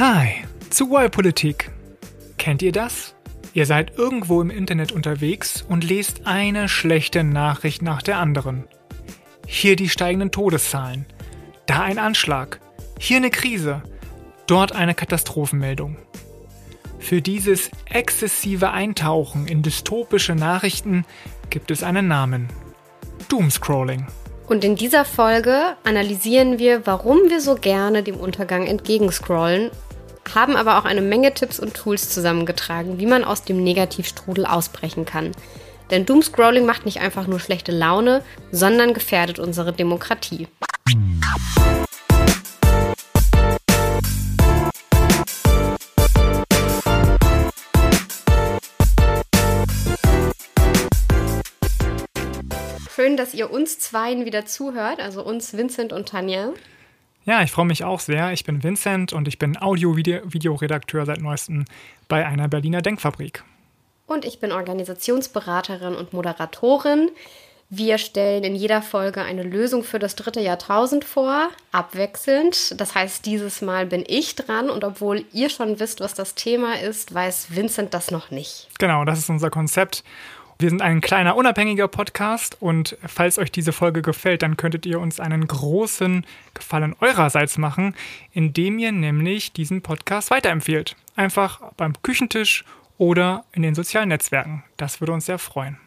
Hi, zu Politik. Kennt ihr das? Ihr seid irgendwo im Internet unterwegs und lest eine schlechte Nachricht nach der anderen. Hier die steigenden Todeszahlen, da ein Anschlag, hier eine Krise, dort eine Katastrophenmeldung. Für dieses exzessive Eintauchen in dystopische Nachrichten gibt es einen Namen. Doomscrolling. Und in dieser Folge analysieren wir, warum wir so gerne dem Untergang entgegenscrollen, haben aber auch eine Menge Tipps und Tools zusammengetragen, wie man aus dem Negativstrudel ausbrechen kann. Denn Doomscrolling macht nicht einfach nur schlechte Laune, sondern gefährdet unsere Demokratie. schön, dass ihr uns zweien wieder zuhört, also uns Vincent und Tanja. Ja, ich freue mich auch sehr. Ich bin Vincent und ich bin Audio-Videoredakteur seit neuestem bei einer Berliner Denkfabrik. Und ich bin Organisationsberaterin und Moderatorin. Wir stellen in jeder Folge eine Lösung für das dritte Jahrtausend vor, abwechselnd. Das heißt, dieses Mal bin ich dran und obwohl ihr schon wisst, was das Thema ist, weiß Vincent das noch nicht. Genau, das ist unser Konzept. Wir sind ein kleiner unabhängiger Podcast und falls euch diese Folge gefällt, dann könntet ihr uns einen großen Gefallen eurerseits machen, indem ihr nämlich diesen Podcast weiterempfehlt. Einfach beim Küchentisch oder in den sozialen Netzwerken. Das würde uns sehr freuen.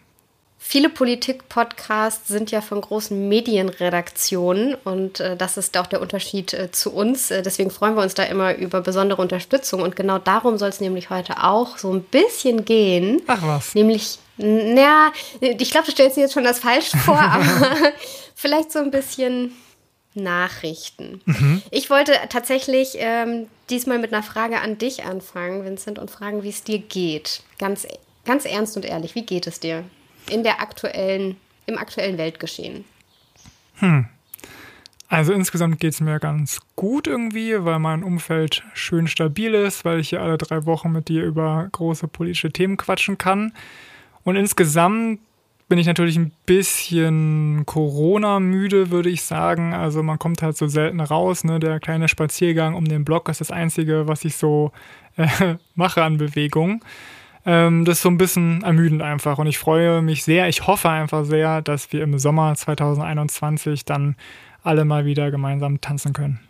Viele Politik-Podcasts sind ja von großen Medienredaktionen und äh, das ist auch der Unterschied äh, zu uns. Äh, deswegen freuen wir uns da immer über besondere Unterstützung und genau darum soll es nämlich heute auch so ein bisschen gehen. Ach was. Nämlich ja, ich glaube, du stellst dir jetzt schon das falsch vor, aber vielleicht so ein bisschen Nachrichten. Mhm. Ich wollte tatsächlich ähm, diesmal mit einer Frage an dich anfangen, Vincent, und fragen, wie es dir geht. Ganz, ganz ernst und ehrlich, wie geht es dir in der aktuellen, im aktuellen Weltgeschehen? Hm. Also insgesamt geht es mir ganz gut irgendwie, weil mein Umfeld schön stabil ist, weil ich hier alle drei Wochen mit dir über große politische Themen quatschen kann. Und insgesamt bin ich natürlich ein bisschen Corona-müde, würde ich sagen. Also man kommt halt so selten raus. Ne? Der kleine Spaziergang um den Block ist das Einzige, was ich so äh, mache an Bewegung. Ähm, das ist so ein bisschen ermüdend einfach. Und ich freue mich sehr, ich hoffe einfach sehr, dass wir im Sommer 2021 dann alle mal wieder gemeinsam tanzen können.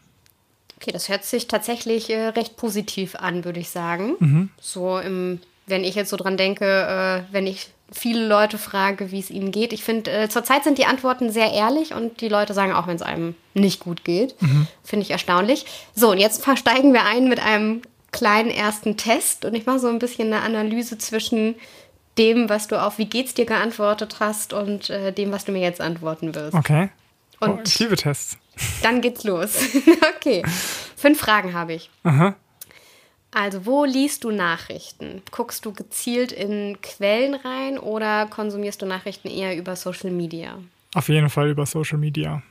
Okay, das hört sich tatsächlich äh, recht positiv an, würde ich sagen. Mhm. So im wenn ich jetzt so dran denke, äh, wenn ich viele Leute frage, wie es ihnen geht. Ich finde, äh, zurzeit sind die Antworten sehr ehrlich und die Leute sagen auch, wenn es einem nicht gut geht. Mhm. Finde ich erstaunlich. So, und jetzt versteigen wir ein mit einem kleinen ersten Test und ich mache so ein bisschen eine Analyse zwischen dem, was du auf Wie geht's dir geantwortet hast und äh, dem, was du mir jetzt antworten wirst. Okay. Und oh, ich liebe Tests. Dann geht's los. okay. Fünf Fragen habe ich. Aha. Also, wo liest du Nachrichten? Guckst du gezielt in Quellen rein oder konsumierst du Nachrichten eher über Social Media? Auf jeden Fall über Social Media.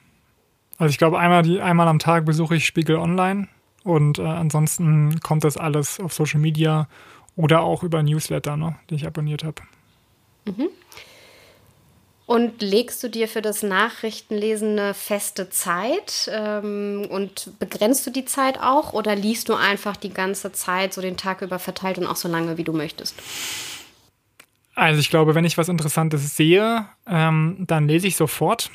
Also ich glaube, einmal, die, einmal am Tag besuche ich Spiegel Online und äh, ansonsten kommt das alles auf Social Media oder auch über Newsletter, ne, die ich abonniert habe. Mhm. Und legst du dir für das Nachrichtenlesen eine feste Zeit ähm, und begrenzt du die Zeit auch oder liest du einfach die ganze Zeit so den Tag über verteilt und auch so lange, wie du möchtest? Also ich glaube, wenn ich was Interessantes sehe, ähm, dann lese ich sofort.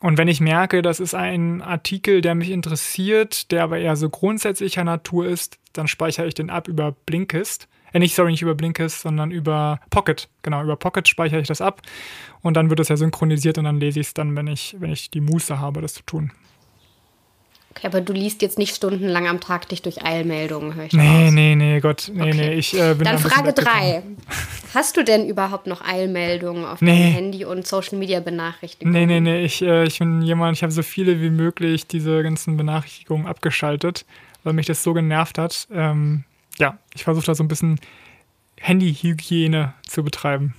Und wenn ich merke, das ist ein Artikel, der mich interessiert, der aber eher so grundsätzlicher Natur ist, dann speichere ich den ab über Blinkist. Äh, nicht, sorry, nicht über Blinkist, sondern über Pocket. Genau, über Pocket speichere ich das ab und dann wird es ja synchronisiert und dann lese ich es dann, wenn ich, wenn ich die Muße habe, das zu tun. Okay, aber du liest jetzt nicht stundenlang am Tag dich durch Eilmeldungen, höre ich Nee, raus. nee, nee, Gott, nee, okay. nee, ich äh, bin Dann Frage drei. Hast du denn überhaupt noch Eilmeldungen auf nee. deinem Handy und Social Media Benachrichtigungen? Nee, nee, nee, ich, äh, ich bin jemand, ich habe so viele wie möglich diese ganzen Benachrichtigungen abgeschaltet, weil mich das so genervt hat. Ähm, ja, ich versuche da so ein bisschen Handyhygiene zu betreiben.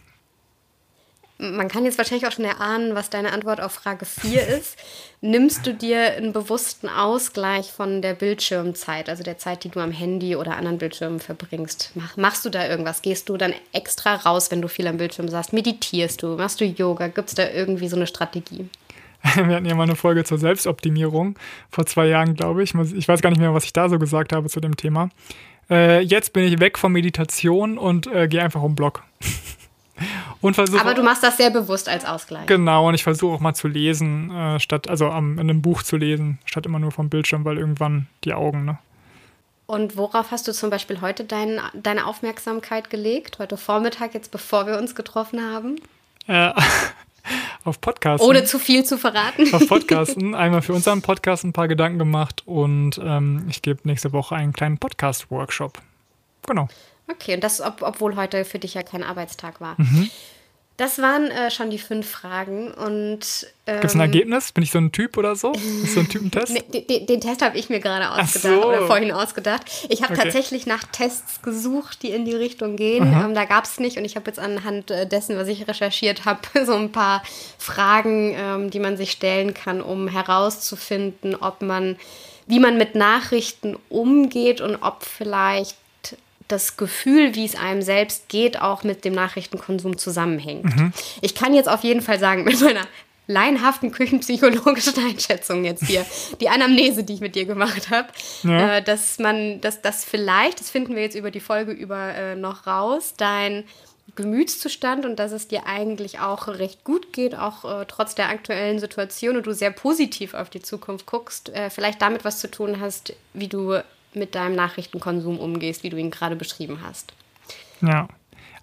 Man kann jetzt wahrscheinlich auch schon erahnen, was deine Antwort auf Frage 4 ist. Nimmst du dir einen bewussten Ausgleich von der Bildschirmzeit, also der Zeit, die du am Handy oder anderen Bildschirmen verbringst? Mach, machst du da irgendwas? Gehst du dann extra raus, wenn du viel am Bildschirm saßt? Meditierst du? Machst du Yoga? Gibt es da irgendwie so eine Strategie? Wir hatten ja mal eine Folge zur Selbstoptimierung vor zwei Jahren, glaube ich. Ich weiß gar nicht mehr, was ich da so gesagt habe zu dem Thema. Äh, jetzt bin ich weg von Meditation und äh, gehe einfach um Blog. und versuche. Aber du machst das sehr bewusst als Ausgleich. Genau, und ich versuche auch mal zu lesen, äh, statt, also um, in einem Buch zu lesen, statt immer nur vom Bildschirm, weil irgendwann die Augen, ne? Und worauf hast du zum Beispiel heute dein, deine Aufmerksamkeit gelegt? Heute Vormittag, jetzt bevor wir uns getroffen haben? Äh, auf Podcasten. Ohne zu viel zu verraten. Auf Podcasten. Einmal für unseren Podcast ein paar Gedanken gemacht und ähm, ich gebe nächste Woche einen kleinen Podcast-Workshop. Genau. Okay, und das, ob, obwohl heute für dich ja kein Arbeitstag war. Mhm. Das waren äh, schon die fünf Fragen. Und ähm, gibt es ein Ergebnis? Bin ich so ein Typ oder so? Ist so ein Typentest? den, den, den, Test habe ich mir gerade ausgedacht so. oder vorhin ausgedacht. Ich habe okay. tatsächlich nach Tests gesucht, die in die Richtung gehen. Ähm, da gab es nicht und ich habe jetzt anhand äh, dessen, was ich recherchiert habe, so ein paar Fragen, ähm, die man sich stellen kann, um herauszufinden, ob man, wie man mit Nachrichten umgeht und ob vielleicht das Gefühl, wie es einem selbst geht, auch mit dem Nachrichtenkonsum zusammenhängt. Mhm. Ich kann jetzt auf jeden Fall sagen, mit meiner laienhaften küchenpsychologischen Einschätzung jetzt hier, die Anamnese, die ich mit dir gemacht habe, ja. äh, dass man, dass das vielleicht, das finden wir jetzt über die Folge über äh, noch raus, dein Gemütszustand und dass es dir eigentlich auch recht gut geht, auch äh, trotz der aktuellen Situation und du sehr positiv auf die Zukunft guckst, äh, vielleicht damit was zu tun hast, wie du mit deinem Nachrichtenkonsum umgehst, wie du ihn gerade beschrieben hast. Ja.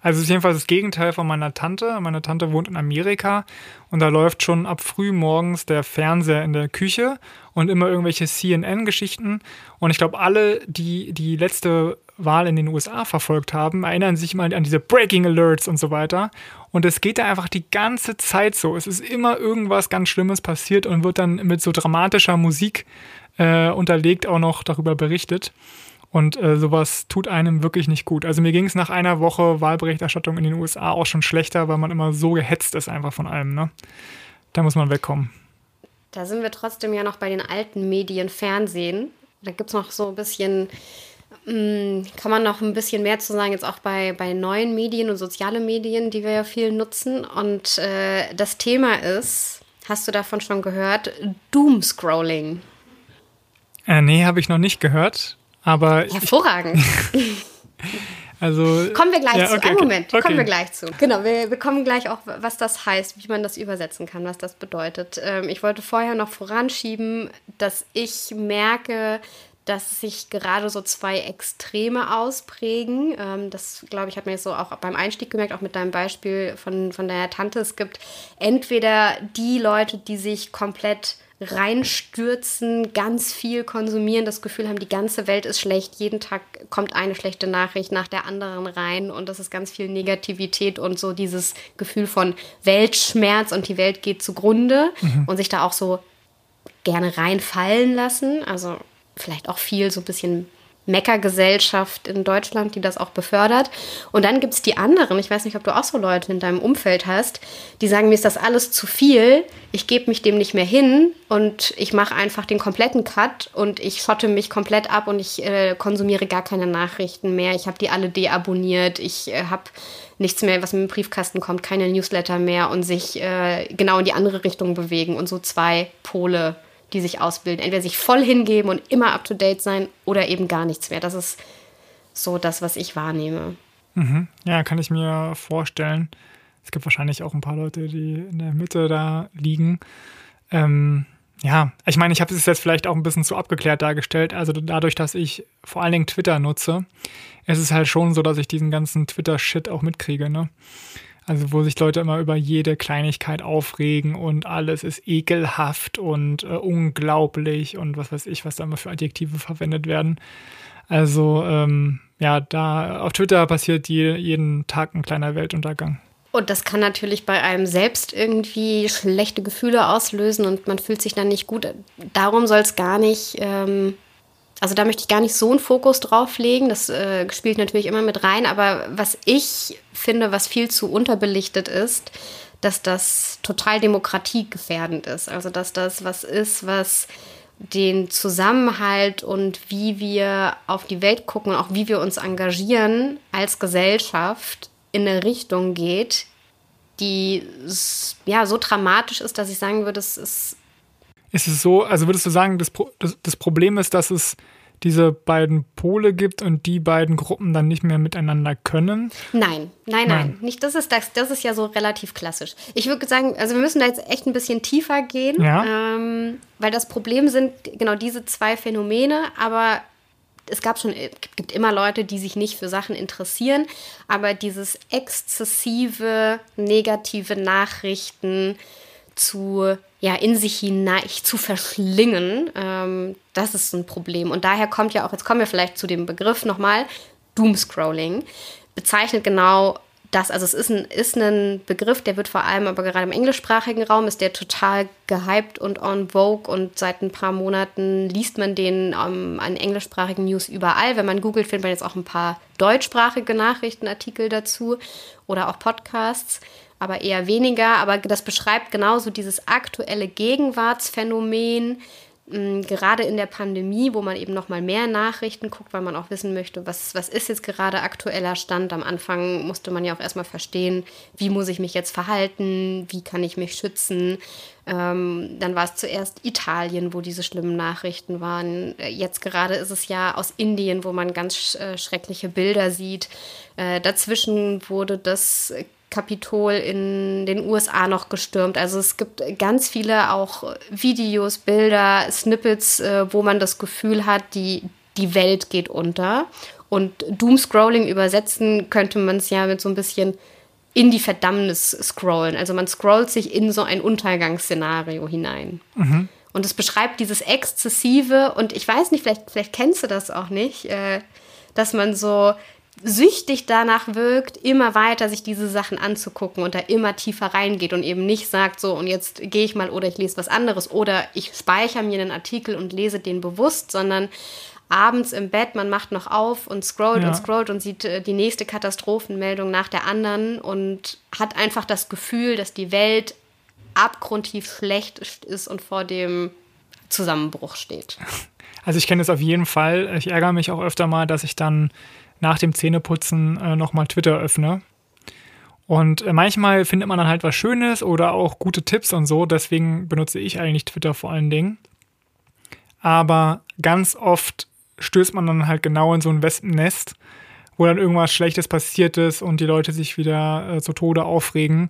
Also es ist jedenfalls das Gegenteil von meiner Tante. Meine Tante wohnt in Amerika und da läuft schon ab früh morgens der Fernseher in der Küche und immer irgendwelche CNN-Geschichten. Und ich glaube, alle, die die letzte Wahl in den USA verfolgt haben, erinnern sich mal an diese Breaking Alerts und so weiter. Und es geht da einfach die ganze Zeit so. Es ist immer irgendwas ganz Schlimmes passiert und wird dann mit so dramatischer Musik äh, unterlegt auch noch darüber berichtet. Und äh, sowas tut einem wirklich nicht gut. Also mir ging es nach einer Woche Wahlberichterstattung in den USA auch schon schlechter, weil man immer so gehetzt ist einfach von allem. Ne? Da muss man wegkommen. Da sind wir trotzdem ja noch bei den alten Medien, Fernsehen. Da gibt es noch so ein bisschen, mh, hm, kann man noch ein bisschen mehr zu sagen, jetzt auch bei, bei neuen Medien und soziale Medien, die wir ja viel nutzen. Und äh, das Thema ist, hast du davon schon gehört, Doomscrolling. Äh, nee, habe ich noch nicht gehört. Aber Hervorragend. also kommen wir gleich ja, zu. Okay, Einen Moment, okay. kommen wir gleich zu. Genau, wir, wir kommen gleich auch, was das heißt, wie man das übersetzen kann, was das bedeutet. Ähm, ich wollte vorher noch voranschieben, dass ich merke, dass sich gerade so zwei Extreme ausprägen. Ähm, das, glaube ich, hat man jetzt so auch beim Einstieg gemerkt, auch mit deinem Beispiel von, von deiner Tante. Es gibt entweder die Leute, die sich komplett reinstürzen, ganz viel konsumieren, das Gefühl haben, die ganze Welt ist schlecht, jeden Tag kommt eine schlechte Nachricht nach der anderen rein und das ist ganz viel Negativität und so dieses Gefühl von Weltschmerz und die Welt geht zugrunde mhm. und sich da auch so gerne reinfallen lassen. Also vielleicht auch viel so ein bisschen Meckergesellschaft in Deutschland, die das auch befördert. Und dann gibt es die anderen, ich weiß nicht, ob du auch so Leute in deinem Umfeld hast, die sagen, mir ist das alles zu viel, ich gebe mich dem nicht mehr hin und ich mache einfach den kompletten Cut und ich schotte mich komplett ab und ich äh, konsumiere gar keine Nachrichten mehr. Ich habe die alle deabonniert, ich äh, habe nichts mehr, was mit dem Briefkasten kommt, keine Newsletter mehr und sich äh, genau in die andere Richtung bewegen und so zwei Pole die sich ausbilden. Entweder sich voll hingeben und immer up to date sein oder eben gar nichts mehr. Das ist so das, was ich wahrnehme. Mhm. Ja, kann ich mir vorstellen. Es gibt wahrscheinlich auch ein paar Leute, die in der Mitte da liegen. Ähm, ja, ich meine, ich habe es jetzt vielleicht auch ein bisschen zu abgeklärt dargestellt. Also dadurch, dass ich vor allen Dingen Twitter nutze, ist es halt schon so, dass ich diesen ganzen Twitter-Shit auch mitkriege. Ne? Also wo sich Leute immer über jede Kleinigkeit aufregen und alles ist ekelhaft und äh, unglaublich und was weiß ich, was da immer für Adjektive verwendet werden. Also ähm, ja, da auf Twitter passiert je, jeden Tag ein kleiner Weltuntergang. Und das kann natürlich bei einem selbst irgendwie schlechte Gefühle auslösen und man fühlt sich dann nicht gut. Darum soll es gar nicht ähm, also da möchte ich gar nicht so einen Fokus drauf legen. Das äh, spielt natürlich immer mit rein. Aber was ich finde, was viel zu unterbelichtet ist, dass das total demokratiegefährdend ist. Also dass das was ist, was den Zusammenhalt und wie wir auf die Welt gucken und auch wie wir uns engagieren als Gesellschaft in eine Richtung geht, die ja so dramatisch ist, dass ich sagen würde, es ist. Ist es so, also würdest du sagen, das, das, das Problem ist, dass es diese beiden Pole gibt und die beiden Gruppen dann nicht mehr miteinander können? Nein, nein, nein, nein. Nicht, das ist das, das ist ja so relativ klassisch. Ich würde sagen, also wir müssen da jetzt echt ein bisschen tiefer gehen, ja. ähm, weil das Problem sind genau diese zwei Phänomene, aber es gab schon, gibt immer Leute, die sich nicht für Sachen interessieren, aber dieses exzessive negative Nachrichten zu ja, in sich hinein zu verschlingen, ähm, das ist ein Problem. Und daher kommt ja auch, jetzt kommen wir vielleicht zu dem Begriff nochmal, Doomscrolling, bezeichnet genau das, also es ist ein, ist ein Begriff, der wird vor allem aber gerade im englischsprachigen Raum, ist der total gehypt und on vogue und seit ein paar Monaten liest man den um, ähm, an englischsprachigen News überall. Wenn man googelt, findet man jetzt auch ein paar deutschsprachige Nachrichtenartikel dazu oder auch Podcasts aber eher weniger. Aber das beschreibt genauso dieses aktuelle Gegenwartsphänomen, mh, gerade in der Pandemie, wo man eben noch mal mehr Nachrichten guckt, weil man auch wissen möchte, was, was ist jetzt gerade aktueller Stand. Am Anfang musste man ja auch erstmal verstehen, wie muss ich mich jetzt verhalten, wie kann ich mich schützen. Ähm, dann war es zuerst Italien, wo diese schlimmen Nachrichten waren. Jetzt gerade ist es ja aus Indien, wo man ganz äh, schreckliche Bilder sieht. Äh, dazwischen wurde das Kapitol in den USA noch gestürmt. Also es gibt ganz viele auch Videos, Bilder, Snippets, äh, wo man das Gefühl hat, die, die Welt geht unter. Und Doomscrolling übersetzen könnte man es ja mit so ein bisschen in die Verdammnis scrollen. Also man scrollt sich in so ein Untergangsszenario hinein. Mhm. Und es beschreibt dieses Exzessive, und ich weiß nicht, vielleicht, vielleicht kennst du das auch nicht, äh, dass man so süchtig danach wirkt, immer weiter sich diese Sachen anzugucken und da immer tiefer reingeht und eben nicht sagt, so und jetzt gehe ich mal oder ich lese was anderes oder ich speichere mir einen Artikel und lese den bewusst, sondern abends im Bett, man macht noch auf und scrollt ja. und scrollt und sieht äh, die nächste Katastrophenmeldung nach der anderen und hat einfach das Gefühl, dass die Welt abgrundtief schlecht ist und vor dem Zusammenbruch steht. Also ich kenne es auf jeden Fall. Ich ärgere mich auch öfter mal, dass ich dann nach dem Zähneputzen äh, nochmal Twitter öffne. Und äh, manchmal findet man dann halt was Schönes oder auch gute Tipps und so. Deswegen benutze ich eigentlich Twitter vor allen Dingen. Aber ganz oft stößt man dann halt genau in so ein Wespennest, wo dann irgendwas Schlechtes passiert ist und die Leute sich wieder äh, zu Tode aufregen.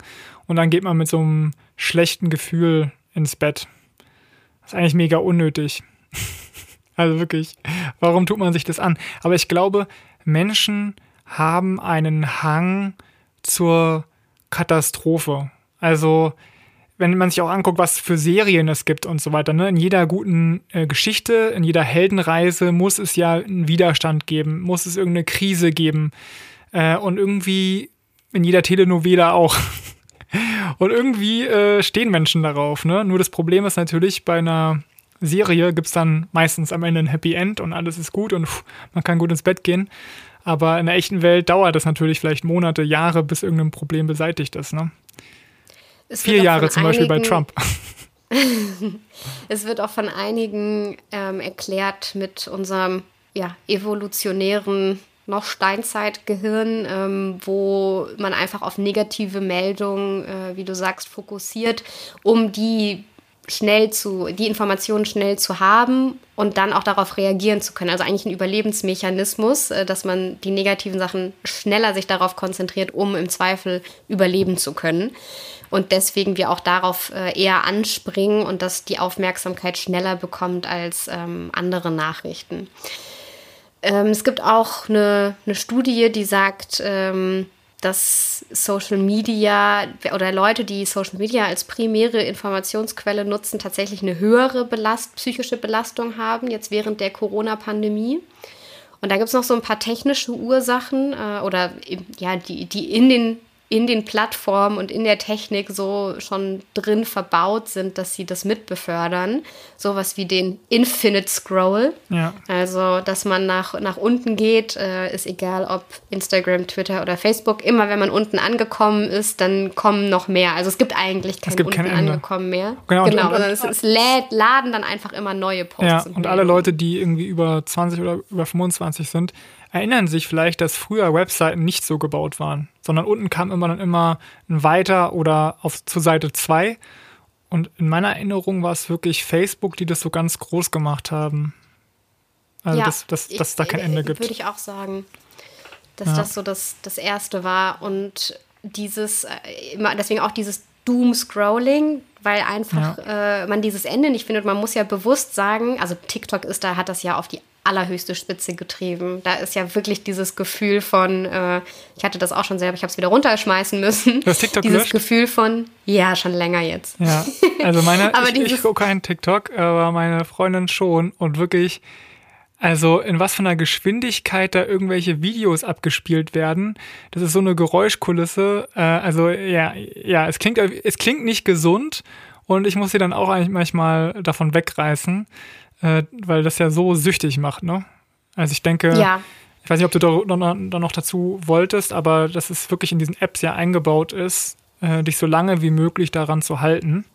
Und dann geht man mit so einem schlechten Gefühl ins Bett. Das ist eigentlich mega unnötig. also wirklich, warum tut man sich das an? Aber ich glaube, Menschen haben einen Hang zur Katastrophe. Also, wenn man sich auch anguckt, was für Serien es gibt und so weiter, ne? in jeder guten äh, Geschichte, in jeder Heldenreise muss es ja einen Widerstand geben, muss es irgendeine Krise geben. Äh, und irgendwie in jeder Telenovela auch. und irgendwie äh, stehen Menschen darauf. Ne? Nur das Problem ist natürlich, bei einer Serie gibt es dann meistens am Ende ein Happy End und alles ist gut und pff, man kann gut ins Bett gehen. Aber in der echten Welt dauert es natürlich vielleicht Monate, Jahre, bis irgendein Problem beseitigt ist. Ne? Vier Jahre zum Beispiel bei Trump. es wird auch von einigen ähm, erklärt mit unserem ja, evolutionären noch Steinzeitgehirn, ähm, wo man einfach auf negative Meldungen, äh, wie du sagst, fokussiert, um die schnell zu, die Informationen schnell zu haben und dann auch darauf reagieren zu können. Also eigentlich ein Überlebensmechanismus, äh, dass man die negativen Sachen schneller sich darauf konzentriert, um im Zweifel überleben zu können. Und deswegen wir auch darauf äh, eher anspringen und dass die Aufmerksamkeit schneller bekommt als ähm, andere Nachrichten. Ähm, es gibt auch eine, eine Studie, die sagt, ähm, dass Social Media oder Leute, die Social Media als primäre Informationsquelle nutzen, tatsächlich eine höhere Belast psychische Belastung haben, jetzt während der Corona-Pandemie. Und da gibt es noch so ein paar technische Ursachen äh, oder ja, die, die in den in den Plattformen und in der Technik so schon drin verbaut sind, dass sie das mitbefördern. Sowas wie den Infinite Scroll. Ja. Also, dass man nach, nach unten geht, äh, ist egal ob Instagram, Twitter oder Facebook. Immer wenn man unten angekommen ist, dann kommen noch mehr. Also es gibt eigentlich kein gibt unten kein angekommen mehr. Genau, genau und, und, es, es lädt, laden dann einfach immer neue Posts. Ja, und, und alle Leute, die irgendwie über 20 oder über 25 sind, erinnern sich vielleicht, dass früher Webseiten nicht so gebaut waren, sondern unten kam immer dann immer ein Weiter oder auf, zur Seite 2. Und in meiner Erinnerung war es wirklich Facebook, die das so ganz groß gemacht haben. Also, ja, dass, dass, dass es da kein Ende gibt. Würde ich auch sagen, dass ja. das so das, das Erste war. Und dieses, äh, deswegen auch dieses Doom-Scrolling, weil einfach ja. äh, man dieses Ende nicht findet. Man muss ja bewusst sagen, also TikTok ist da, hat das ja auf die allerhöchste Spitze getrieben. Da ist ja wirklich dieses Gefühl von, äh, ich hatte das auch schon selber, ich habe es wieder runterschmeißen müssen. Das TikTok Dieses gelöscht? Gefühl von, ja, schon länger jetzt. Ja, also meine, aber ich, ich gucke keinen TikTok, aber meine Freundin schon und wirklich, also in was für einer Geschwindigkeit da irgendwelche Videos abgespielt werden, das ist so eine Geräuschkulisse. Äh, also ja, ja, es klingt, es klingt nicht gesund und ich muss sie dann auch eigentlich manchmal davon wegreißen äh, weil das ja so süchtig macht, ne? Also ich denke, ja. ich weiß nicht, ob du da noch, noch dazu wolltest, aber dass es wirklich in diesen Apps ja eingebaut ist, äh, dich so lange wie möglich daran zu halten.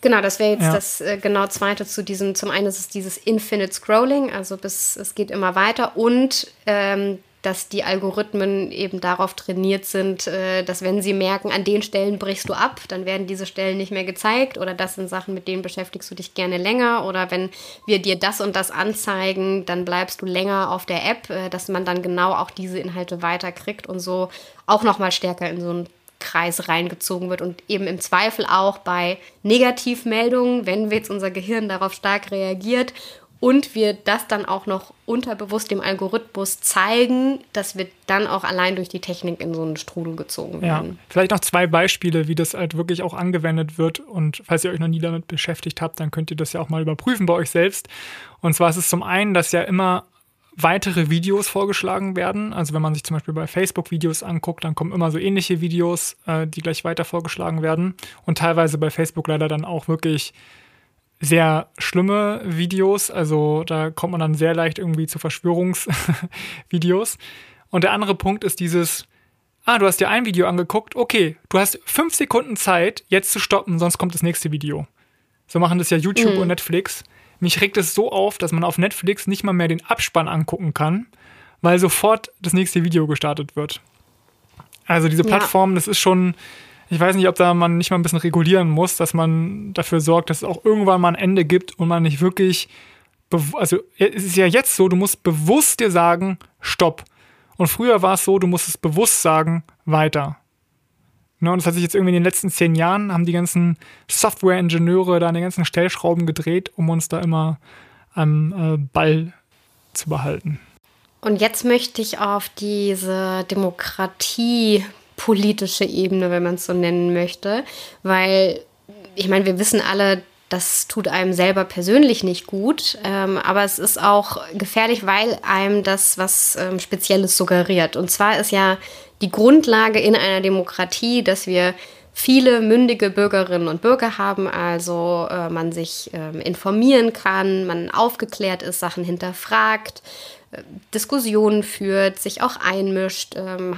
Genau, das wäre jetzt ja. das äh, genau zweite zu diesem. Zum einen ist es dieses Infinite Scrolling, also bis es geht immer weiter und ähm, dass die Algorithmen eben darauf trainiert sind, äh, dass wenn sie merken, an den Stellen brichst du ab, dann werden diese Stellen nicht mehr gezeigt oder das sind Sachen, mit denen beschäftigst du dich gerne länger oder wenn wir dir das und das anzeigen, dann bleibst du länger auf der App, äh, dass man dann genau auch diese Inhalte weiterkriegt und so auch nochmal stärker in so einen Kreis reingezogen wird und eben im Zweifel auch bei Negativmeldungen, wenn jetzt unser Gehirn darauf stark reagiert und wir das dann auch noch unterbewusst dem Algorithmus zeigen, dass wir dann auch allein durch die Technik in so einen Strudel gezogen werden. Ja, vielleicht noch zwei Beispiele, wie das halt wirklich auch angewendet wird. Und falls ihr euch noch nie damit beschäftigt habt, dann könnt ihr das ja auch mal überprüfen bei euch selbst. Und zwar ist es zum einen, dass ja immer weitere Videos vorgeschlagen werden. Also wenn man sich zum Beispiel bei Facebook Videos anguckt, dann kommen immer so ähnliche Videos, äh, die gleich weiter vorgeschlagen werden. Und teilweise bei Facebook leider dann auch wirklich sehr schlimme Videos. Also da kommt man dann sehr leicht irgendwie zu Verschwörungsvideos. Und der andere Punkt ist dieses, ah, du hast dir ein Video angeguckt, okay, du hast fünf Sekunden Zeit, jetzt zu stoppen, sonst kommt das nächste Video. So machen das ja YouTube mhm. und Netflix. Mich regt es so auf, dass man auf Netflix nicht mal mehr den Abspann angucken kann, weil sofort das nächste Video gestartet wird. Also diese Plattform, ja. das ist schon, ich weiß nicht, ob da man nicht mal ein bisschen regulieren muss, dass man dafür sorgt, dass es auch irgendwann mal ein Ende gibt und man nicht wirklich, also es ist ja jetzt so, du musst bewusst dir sagen, stopp. Und früher war es so, du musstest bewusst sagen, weiter. Ne, und das hat sich jetzt irgendwie in den letzten zehn Jahren, haben die ganzen Software-Ingenieure da an den ganzen Stellschrauben gedreht, um uns da immer am äh, Ball zu behalten. Und jetzt möchte ich auf diese Demokratie politische Ebene, wenn man es so nennen möchte. Weil, ich meine, wir wissen alle, das tut einem selber persönlich nicht gut, ähm, aber es ist auch gefährlich, weil einem das was ähm, Spezielles suggeriert. Und zwar ist ja die Grundlage in einer Demokratie, dass wir viele mündige Bürgerinnen und Bürger haben, also äh, man sich ähm, informieren kann, man aufgeklärt ist, Sachen hinterfragt, Diskussionen führt, sich auch einmischt, ähm,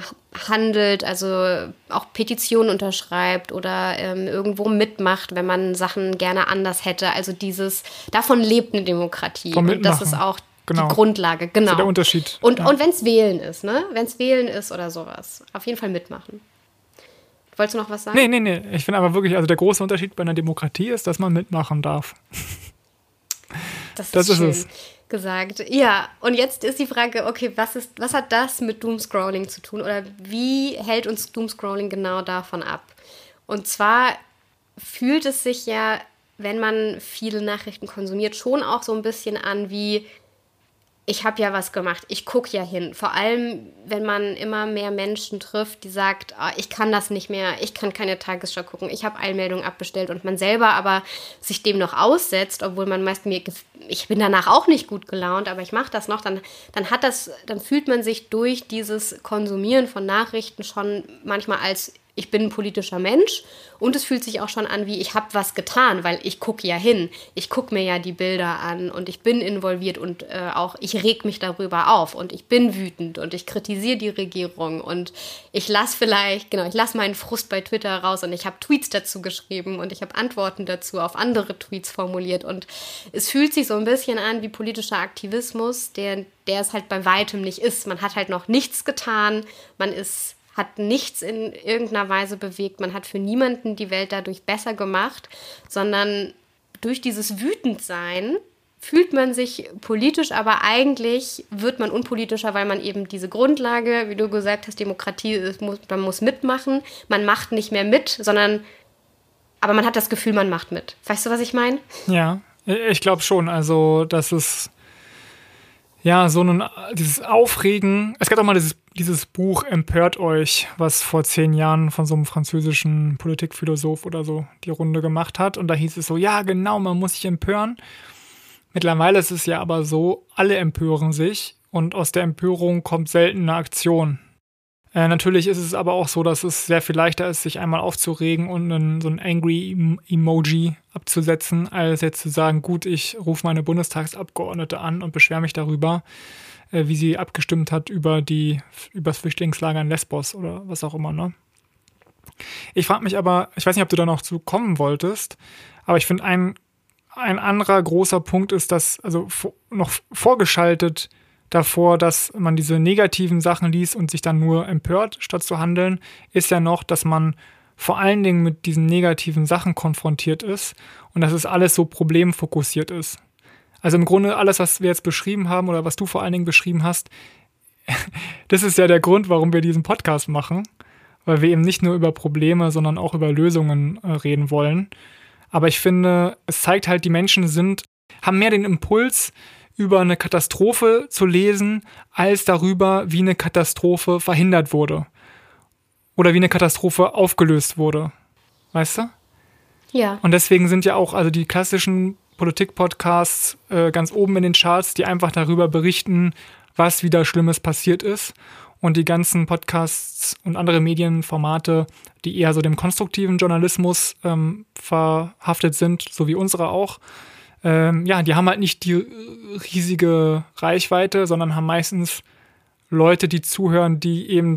handelt, also auch Petitionen unterschreibt oder ähm, irgendwo mitmacht, wenn man Sachen gerne anders hätte. Also dieses, davon lebt eine Demokratie. Und das ist auch genau. die Grundlage, genau. Das ist der Unterschied. Und, ja. und wenn es Wählen ist, ne? Wenn es Wählen ist oder sowas, auf jeden Fall mitmachen. Wolltest du noch was sagen? Nee, nee, nee. Ich finde aber wirklich, also der große Unterschied bei einer Demokratie ist, dass man mitmachen darf. Das ist, das ist es gesagt. Ja, und jetzt ist die Frage, okay, was, ist, was hat das mit Doomscrolling zu tun oder wie hält uns Doomscrolling genau davon ab? Und zwar fühlt es sich ja, wenn man viele Nachrichten konsumiert, schon auch so ein bisschen an wie ich habe ja was gemacht, ich gucke ja hin. Vor allem, wenn man immer mehr Menschen trifft, die sagt, oh, ich kann das nicht mehr, ich kann keine Tagesschau gucken, ich habe Eilmeldungen abbestellt und man selber aber sich dem noch aussetzt, obwohl man meist mir, ich bin danach auch nicht gut gelaunt, aber ich mache das noch, dann, dann hat das, dann fühlt man sich durch dieses Konsumieren von Nachrichten schon manchmal als ich bin ein politischer Mensch und es fühlt sich auch schon an, wie ich habe was getan, weil ich gucke ja hin. Ich gucke mir ja die Bilder an und ich bin involviert und äh, auch ich reg mich darüber auf und ich bin wütend und ich kritisiere die Regierung und ich lasse vielleicht, genau, ich lasse meinen Frust bei Twitter raus und ich habe Tweets dazu geschrieben und ich habe Antworten dazu auf andere Tweets formuliert und es fühlt sich so ein bisschen an wie politischer Aktivismus, der, der es halt bei weitem nicht ist. Man hat halt noch nichts getan, man ist hat nichts in irgendeiner Weise bewegt, man hat für niemanden die Welt dadurch besser gemacht, sondern durch dieses Wütendsein fühlt man sich politisch, aber eigentlich wird man unpolitischer, weil man eben diese Grundlage, wie du gesagt hast, Demokratie, ist, man muss mitmachen, man macht nicht mehr mit, sondern aber man hat das Gefühl, man macht mit. Weißt du, was ich meine? Ja, ich glaube schon. Also, dass es ja so ein dieses Aufregen. Es gab auch mal dieses, dieses Buch Empört euch, was vor zehn Jahren von so einem französischen Politikphilosoph oder so die Runde gemacht hat. Und da hieß es so, ja, genau, man muss sich empören. Mittlerweile ist es ja aber so, alle empören sich und aus der Empörung kommt selten eine Aktion. Äh, natürlich ist es aber auch so, dass es sehr viel leichter ist, sich einmal aufzuregen und einen, so ein Angry Emoji abzusetzen, als jetzt zu sagen, gut, ich rufe meine Bundestagsabgeordnete an und beschwere mich darüber, äh, wie sie abgestimmt hat über die über das Flüchtlingslager in Lesbos oder was auch immer. Ne? Ich frage mich aber, ich weiß nicht, ob du da noch zu kommen wolltest, aber ich finde ein ein anderer großer Punkt ist, dass also noch vorgeschaltet davor, dass man diese negativen Sachen liest und sich dann nur empört, statt zu handeln, ist ja noch, dass man vor allen Dingen mit diesen negativen Sachen konfrontiert ist und dass es alles so problemfokussiert ist. Also im Grunde alles, was wir jetzt beschrieben haben oder was du vor allen Dingen beschrieben hast, das ist ja der Grund, warum wir diesen Podcast machen, weil wir eben nicht nur über Probleme, sondern auch über Lösungen äh, reden wollen. Aber ich finde, es zeigt halt, die Menschen sind, haben mehr den Impuls, über eine Katastrophe zu lesen, als darüber, wie eine Katastrophe verhindert wurde. Oder wie eine Katastrophe aufgelöst wurde. Weißt du? Ja. Und deswegen sind ja auch also die klassischen Politik-Podcasts äh, ganz oben in den Charts, die einfach darüber berichten, was wieder Schlimmes passiert ist und die ganzen Podcasts und andere Medienformate, die eher so dem konstruktiven Journalismus ähm, verhaftet sind, so wie unsere auch, ähm, ja, die haben halt nicht die riesige Reichweite, sondern haben meistens Leute, die zuhören, die eben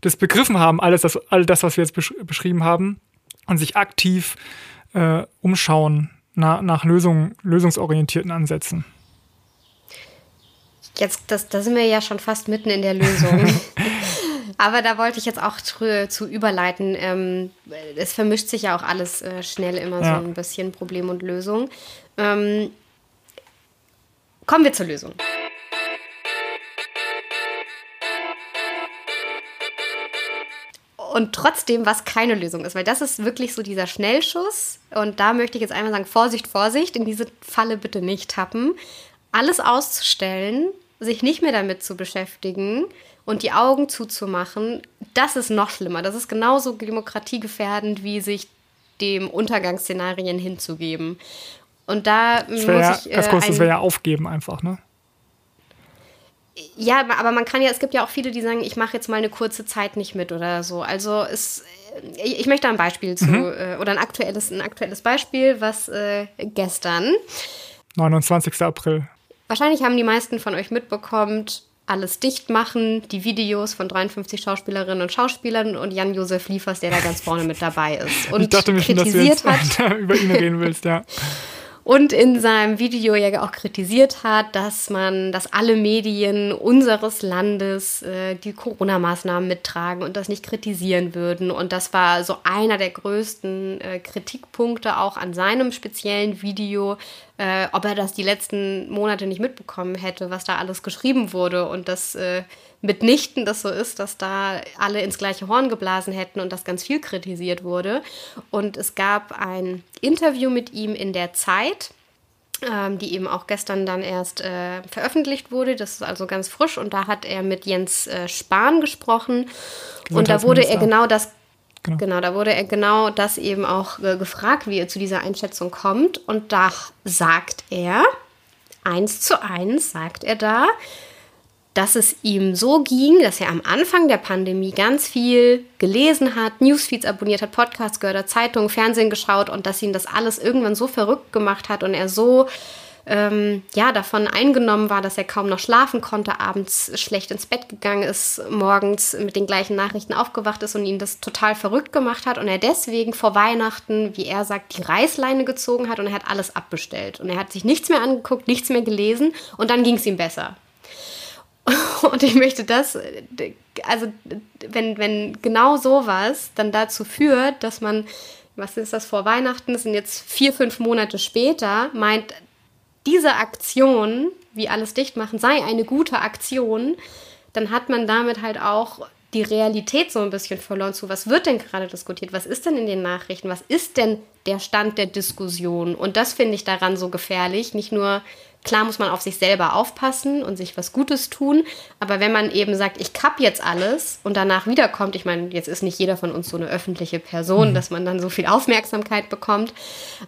das begriffen haben, alles das, all das, was wir jetzt besch beschrieben haben, und sich aktiv äh, umschauen na, nach Lösung, lösungsorientierten Ansätzen. Jetzt, das, da sind wir ja schon fast mitten in der Lösung. Aber da wollte ich jetzt auch zu überleiten. Ähm, es vermischt sich ja auch alles äh, schnell immer ja. so ein bisschen Problem und Lösung. Ähm, kommen wir zur Lösung. und trotzdem, was keine Lösung ist, weil das ist wirklich so dieser Schnellschuss. Und da möchte ich jetzt einmal sagen: Vorsicht, Vorsicht, in diese Falle bitte nicht tappen. Alles auszustellen, sich nicht mehr damit zu beschäftigen und die Augen zuzumachen, das ist noch schlimmer. Das ist genauso demokratiegefährdend, wie sich dem Untergangsszenarien hinzugeben. Und da das muss ja, ich. Äh, das wäre ja aufgeben einfach, ne? Ja, aber man kann ja, es gibt ja auch viele, die sagen, ich mache jetzt mal eine kurze Zeit nicht mit oder so. Also es, ich möchte ein Beispiel zu, mhm. Äh, oder ein aktuelles, ein aktuelles Beispiel, was äh, gestern. 29. April. Wahrscheinlich haben die meisten von euch mitbekommen, alles dicht machen, die Videos von 53 Schauspielerinnen und Schauspielern und Jan-Josef Liefers, der da ganz vorne mit dabei ist. Und ich dachte mir schon, dass du jetzt hat, über ihn reden willst, ja und in seinem Video ja auch kritisiert hat, dass man, dass alle Medien unseres Landes äh, die Corona-Maßnahmen mittragen und das nicht kritisieren würden. Und das war so einer der größten äh, Kritikpunkte auch an seinem speziellen Video, äh, ob er das die letzten Monate nicht mitbekommen hätte, was da alles geschrieben wurde und das äh, mitnichten das so ist, dass da alle ins gleiche Horn geblasen hätten und das ganz viel kritisiert wurde. Und es gab ein Interview mit ihm in der Zeit, ähm, die eben auch gestern dann erst äh, veröffentlicht wurde. Das ist also ganz frisch und da hat er mit Jens äh, Spahn gesprochen und da wurde er genau das Genau. genau. da wurde er genau das eben auch äh, gefragt, wie er zu dieser Einschätzung kommt. Und da sagt er, eins zu eins sagt er da, dass es ihm so ging, dass er am Anfang der Pandemie ganz viel gelesen hat, Newsfeeds abonniert hat, Podcasts gehört hat, Zeitungen, Fernsehen geschaut und dass ihn das alles irgendwann so verrückt gemacht hat und er so ähm, ja, davon eingenommen war, dass er kaum noch schlafen konnte, abends schlecht ins Bett gegangen ist, morgens mit den gleichen Nachrichten aufgewacht ist und ihn das total verrückt gemacht hat und er deswegen vor Weihnachten, wie er sagt, die Reißleine gezogen hat und er hat alles abbestellt und er hat sich nichts mehr angeguckt, nichts mehr gelesen und dann ging es ihm besser. Und ich möchte das, also wenn, wenn genau sowas dann dazu führt, dass man, was ist das vor Weihnachten, das sind jetzt vier, fünf Monate später, meint, diese Aktion, wie alles dicht machen, sei eine gute Aktion, dann hat man damit halt auch die Realität so ein bisschen verloren zu, was wird denn gerade diskutiert, was ist denn in den Nachrichten, was ist denn der Stand der Diskussion. Und das finde ich daran so gefährlich. Nicht nur, klar muss man auf sich selber aufpassen und sich was Gutes tun, aber wenn man eben sagt, ich kapp jetzt alles und danach wiederkommt, ich meine, jetzt ist nicht jeder von uns so eine öffentliche Person, mhm. dass man dann so viel Aufmerksamkeit bekommt,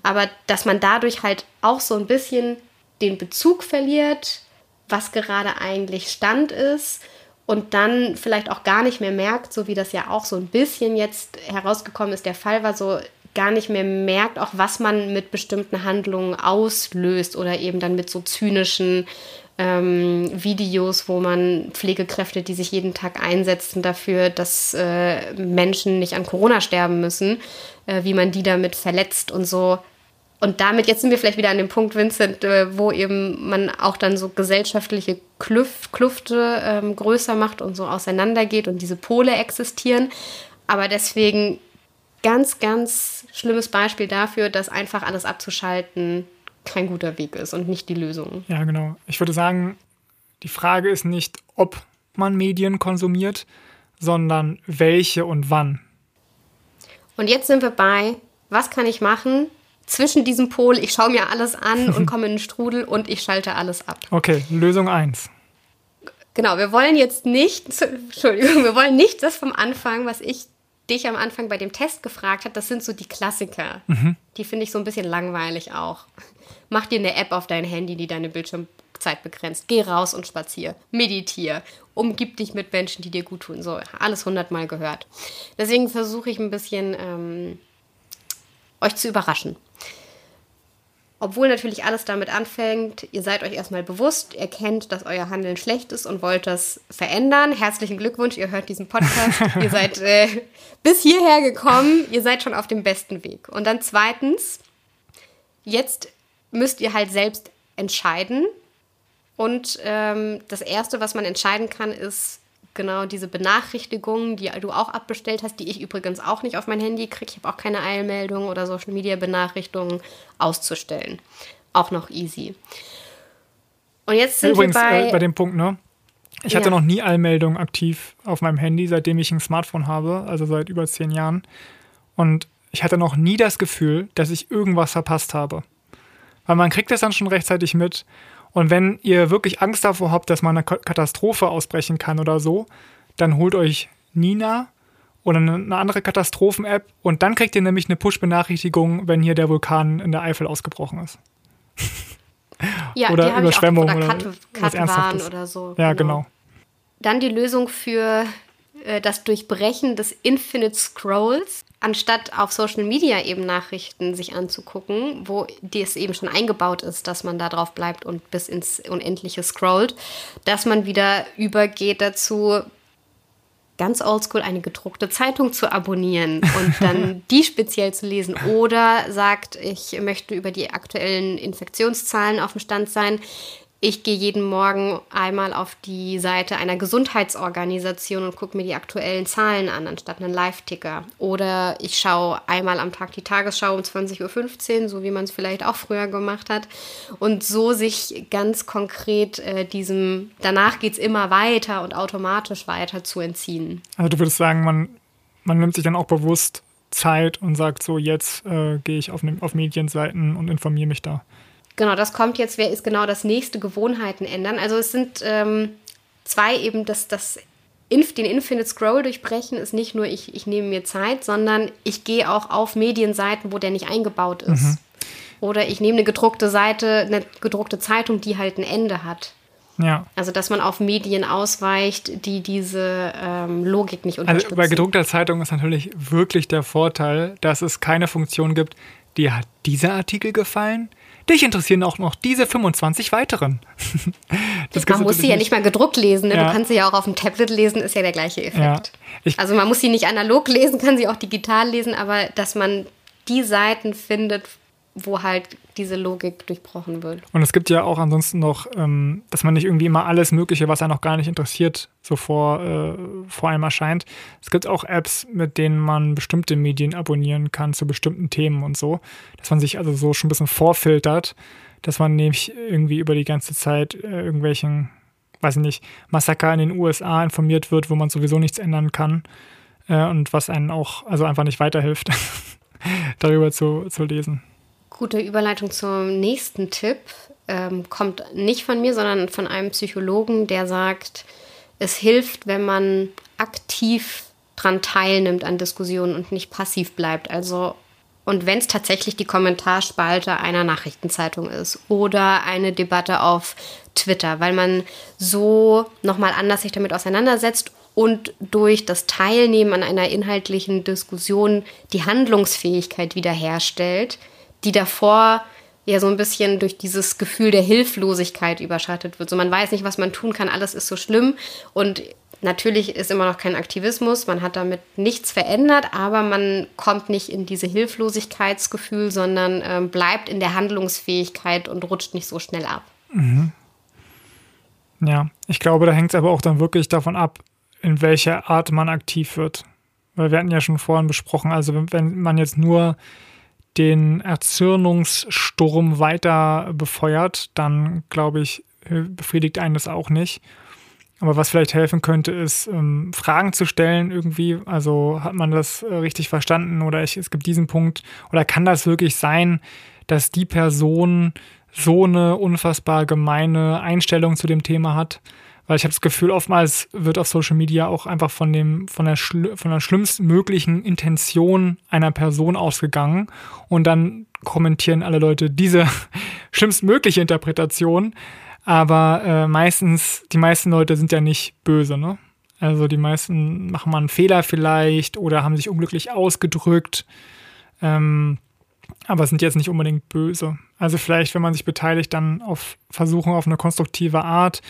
aber dass man dadurch halt auch so ein bisschen den Bezug verliert, was gerade eigentlich Stand ist und dann vielleicht auch gar nicht mehr merkt, so wie das ja auch so ein bisschen jetzt herausgekommen ist, der Fall war so gar nicht mehr merkt, auch was man mit bestimmten Handlungen auslöst oder eben dann mit so zynischen ähm, Videos, wo man Pflegekräfte, die sich jeden Tag einsetzen dafür, dass äh, Menschen nicht an Corona sterben müssen, äh, wie man die damit verletzt und so und damit, jetzt sind wir vielleicht wieder an dem Punkt, Vincent, äh, wo eben man auch dann so gesellschaftliche Klüf Klüfte ähm, größer macht und so auseinandergeht und diese Pole existieren. Aber deswegen ganz, ganz schlimmes Beispiel dafür, dass einfach alles abzuschalten kein guter Weg ist und nicht die Lösung. Ja, genau. Ich würde sagen, die Frage ist nicht, ob man Medien konsumiert, sondern welche und wann. Und jetzt sind wir bei, was kann ich machen, zwischen diesem Pol, ich schaue mir alles an und komme in den Strudel und ich schalte alles ab. Okay, Lösung 1. Genau, wir wollen jetzt nicht, Entschuldigung, wir wollen nicht das vom Anfang, was ich dich am Anfang bei dem Test gefragt habe, das sind so die Klassiker. Mhm. Die finde ich so ein bisschen langweilig auch. Mach dir eine App auf dein Handy, die deine Bildschirmzeit begrenzt. Geh raus und spazier. Meditier. Umgib dich mit Menschen, die dir gut tun. So, alles hundertmal gehört. Deswegen versuche ich ein bisschen ähm, euch zu überraschen. Obwohl natürlich alles damit anfängt, ihr seid euch erstmal bewusst, ihr kennt, dass euer Handeln schlecht ist und wollt das verändern. Herzlichen Glückwunsch, ihr hört diesen Podcast. ihr seid äh, bis hierher gekommen, ihr seid schon auf dem besten Weg. Und dann zweitens, jetzt müsst ihr halt selbst entscheiden. Und ähm, das Erste, was man entscheiden kann, ist, genau diese Benachrichtigungen, die du auch abbestellt hast, die ich übrigens auch nicht auf mein Handy kriege. Ich habe auch keine Eilmeldungen oder Social Media Benachrichtigungen auszustellen. Auch noch easy. Und jetzt sind übrigens, wir bei, äh, bei dem Punkt, ne? Ich ja. hatte noch nie Eilmeldungen aktiv auf meinem Handy, seitdem ich ein Smartphone habe, also seit über zehn Jahren. Und ich hatte noch nie das Gefühl, dass ich irgendwas verpasst habe. Weil man kriegt das dann schon rechtzeitig mit und wenn ihr wirklich Angst davor habt, dass mal eine Katastrophe ausbrechen kann oder so, dann holt euch Nina oder eine andere Katastrophen-App und dann kriegt ihr nämlich eine Push-Benachrichtigung, wenn hier der Vulkan in der Eifel ausgebrochen ist. ja, oder Überschwemmung oder, Kat oder was Ernsthaftes. oder so. Ja, genau. genau. Dann die Lösung für äh, das Durchbrechen des Infinite Scrolls, anstatt auf Social Media eben Nachrichten sich anzugucken, wo es eben schon eingebaut ist, dass man da drauf bleibt und bis ins Unendliche scrollt, dass man wieder übergeht dazu, ganz oldschool eine gedruckte Zeitung zu abonnieren und dann die speziell zu lesen oder sagt, ich möchte über die aktuellen Infektionszahlen auf dem Stand sein, ich gehe jeden Morgen einmal auf die Seite einer Gesundheitsorganisation und gucke mir die aktuellen Zahlen an, anstatt einen Live-Ticker. Oder ich schaue einmal am Tag die Tagesschau um 20.15 Uhr, so wie man es vielleicht auch früher gemacht hat. Und so sich ganz konkret äh, diesem, danach geht es immer weiter und automatisch weiter zu entziehen. Also du würdest sagen, man, man nimmt sich dann auch bewusst Zeit und sagt so, jetzt äh, gehe ich auf, ne, auf Medienseiten und informiere mich da. Genau, das kommt jetzt, wer ist genau das nächste Gewohnheiten ändern. Also es sind ähm, zwei eben, das, das Inf, den Infinite Scroll durchbrechen ist nicht nur, ich, ich nehme mir Zeit, sondern ich gehe auch auf Medienseiten, wo der nicht eingebaut ist. Mhm. Oder ich nehme eine gedruckte Seite, eine gedruckte Zeitung, die halt ein Ende hat. Ja. Also, dass man auf Medien ausweicht, die diese ähm, Logik nicht unterstützen. Also bei gedruckter Zeitung ist natürlich wirklich der Vorteil, dass es keine Funktion gibt, dir hat dieser Artikel gefallen, Dich interessieren auch noch diese 25 weiteren. man muss sie ja nicht mal gedruckt lesen. Ne? Ja. Du kannst sie ja auch auf dem Tablet lesen, ist ja der gleiche Effekt. Ja. Also man muss sie nicht analog lesen, kann sie auch digital lesen, aber dass man die Seiten findet, wo halt diese Logik durchbrochen wird. Und es gibt ja auch ansonsten noch, ähm, dass man nicht irgendwie immer alles Mögliche, was einen noch gar nicht interessiert, so vor, äh, vor einem erscheint. Es gibt auch Apps, mit denen man bestimmte Medien abonnieren kann zu bestimmten Themen und so. Dass man sich also so schon ein bisschen vorfiltert, dass man nämlich irgendwie über die ganze Zeit äh, irgendwelchen, weiß ich nicht, Massaker in den USA informiert wird, wo man sowieso nichts ändern kann. Äh, und was einen auch, also einfach nicht weiterhilft, darüber zu, zu lesen. Gute Überleitung zum nächsten Tipp. Ähm, kommt nicht von mir, sondern von einem Psychologen, der sagt, es hilft, wenn man aktiv dran teilnimmt an Diskussionen und nicht passiv bleibt. Also und wenn es tatsächlich die Kommentarspalte einer Nachrichtenzeitung ist oder eine Debatte auf Twitter, weil man so nochmal anders sich damit auseinandersetzt und durch das Teilnehmen an einer inhaltlichen Diskussion die Handlungsfähigkeit wiederherstellt, die davor ja so ein bisschen durch dieses Gefühl der Hilflosigkeit überschattet wird. So man weiß nicht, was man tun kann, alles ist so schlimm und natürlich ist immer noch kein Aktivismus, man hat damit nichts verändert, aber man kommt nicht in diese Hilflosigkeitsgefühl, sondern äh, bleibt in der Handlungsfähigkeit und rutscht nicht so schnell ab. Mhm. Ja, ich glaube, da hängt es aber auch dann wirklich davon ab, in welcher Art man aktiv wird. Weil wir hatten ja schon vorhin besprochen, also wenn man jetzt nur den Erzürnungssturm weiter befeuert, dann glaube ich, befriedigt einen das auch nicht. Aber was vielleicht helfen könnte, ist ähm, Fragen zu stellen irgendwie. Also hat man das äh, richtig verstanden oder ich, es gibt diesen Punkt oder kann das wirklich sein, dass die Person so eine unfassbar gemeine Einstellung zu dem Thema hat? Weil ich habe das Gefühl, oftmals wird auf Social Media auch einfach von, dem, von, der, von der schlimmstmöglichen Intention einer Person ausgegangen und dann kommentieren alle Leute diese schlimmstmögliche Interpretation. Aber äh, meistens, die meisten Leute sind ja nicht böse, ne? Also die meisten machen mal einen Fehler vielleicht oder haben sich unglücklich ausgedrückt. Ähm, aber sind jetzt nicht unbedingt böse. Also vielleicht, wenn man sich beteiligt, dann auf versuchen auf eine konstruktive Art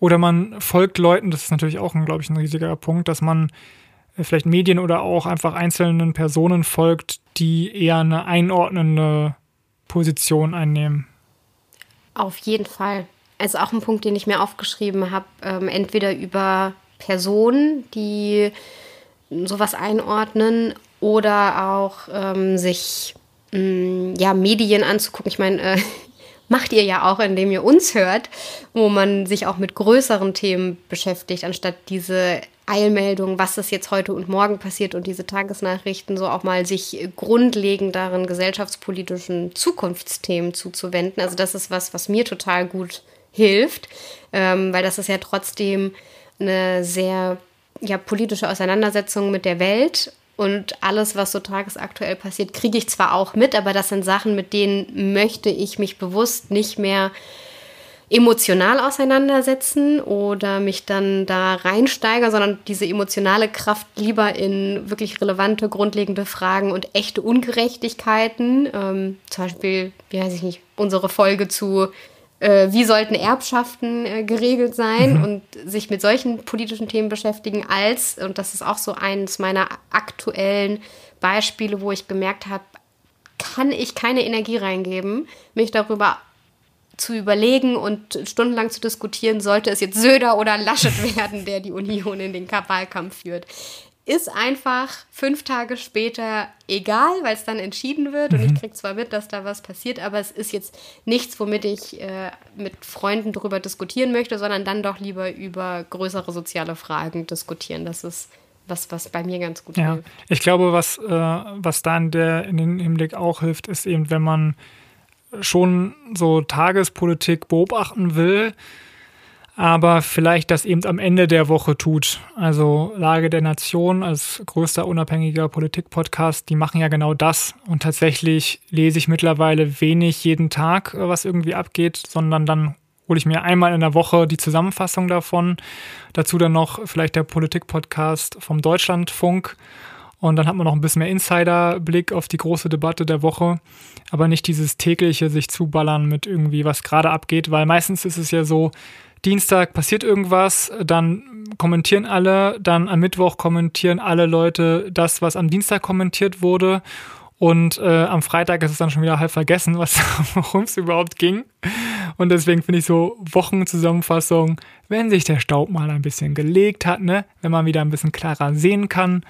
oder man folgt Leuten, das ist natürlich auch, glaube ich, ein riesiger Punkt, dass man äh, vielleicht Medien oder auch einfach einzelnen Personen folgt, die eher eine einordnende Position einnehmen. Auf jeden Fall. Also auch ein Punkt, den ich mir aufgeschrieben habe, ähm, entweder über Personen, die sowas einordnen oder auch ähm, sich mm, ja, Medien anzugucken. Ich meine, äh, macht ihr ja auch, indem ihr uns hört, wo man sich auch mit größeren Themen beschäftigt, anstatt diese Eilmeldung, was ist jetzt heute und morgen passiert und diese Tagesnachrichten so auch mal sich grundlegenderen gesellschaftspolitischen Zukunftsthemen zuzuwenden. Also das ist was, was mir total gut hilft, ähm, weil das ist ja trotzdem eine sehr ja, politische Auseinandersetzung mit der Welt und alles, was so tagesaktuell passiert, kriege ich zwar auch mit, aber das sind Sachen, mit denen möchte ich mich bewusst nicht mehr emotional auseinandersetzen oder mich dann da reinsteigern, sondern diese emotionale Kraft lieber in wirklich relevante, grundlegende Fragen und echte Ungerechtigkeiten, ähm, zum Beispiel, wie weiß ich nicht, unsere Folge zu äh, wie sollten Erbschaften äh, geregelt sein mhm. und sich mit solchen politischen Themen beschäftigen, als, und das ist auch so eines meiner aktuellen Beispiele, wo ich gemerkt habe, kann ich keine Energie reingeben, mich darüber zu überlegen und stundenlang zu diskutieren, sollte es jetzt Söder oder Laschet werden, der die Union in den Wahlkampf führt ist einfach fünf Tage später egal, weil es dann entschieden wird und ich mhm. kriege zwar mit, dass da was passiert, aber es ist jetzt nichts, womit ich äh, mit Freunden darüber diskutieren möchte, sondern dann doch lieber über größere soziale Fragen diskutieren. Das ist was, was bei mir ganz gut ja. hilft. Ich glaube, was, äh, was da in, der, in dem Hinblick auch hilft, ist eben, wenn man schon so Tagespolitik beobachten will, aber vielleicht das eben am Ende der Woche tut. Also Lage der Nation als größter unabhängiger Politik-Podcast, die machen ja genau das. Und tatsächlich lese ich mittlerweile wenig jeden Tag, was irgendwie abgeht, sondern dann hole ich mir einmal in der Woche die Zusammenfassung davon. Dazu dann noch vielleicht der Politik-Podcast vom Deutschlandfunk. Und dann hat man noch ein bisschen mehr Insiderblick auf die große Debatte der Woche, aber nicht dieses tägliche sich zuballern mit irgendwie, was gerade abgeht, weil meistens ist es ja so, Dienstag passiert irgendwas, dann kommentieren alle, dann am Mittwoch kommentieren alle Leute das, was am Dienstag kommentiert wurde. Und äh, am Freitag ist es dann schon wieder halb vergessen, worum es überhaupt ging. Und deswegen finde ich so Wochenzusammenfassung, wenn sich der Staub mal ein bisschen gelegt hat, ne, wenn man wieder ein bisschen klarer sehen kann,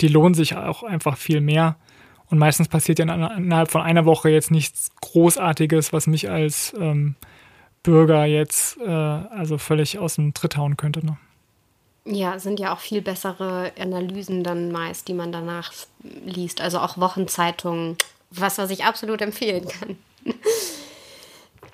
die lohnen sich auch einfach viel mehr. Und meistens passiert ja innerhalb von einer Woche jetzt nichts Großartiges, was mich als ähm, Bürger jetzt äh, also völlig aus dem Tritt hauen könnte. Ne? Ja, sind ja auch viel bessere Analysen dann meist, die man danach liest. Also auch Wochenzeitungen, was, was ich absolut empfehlen kann.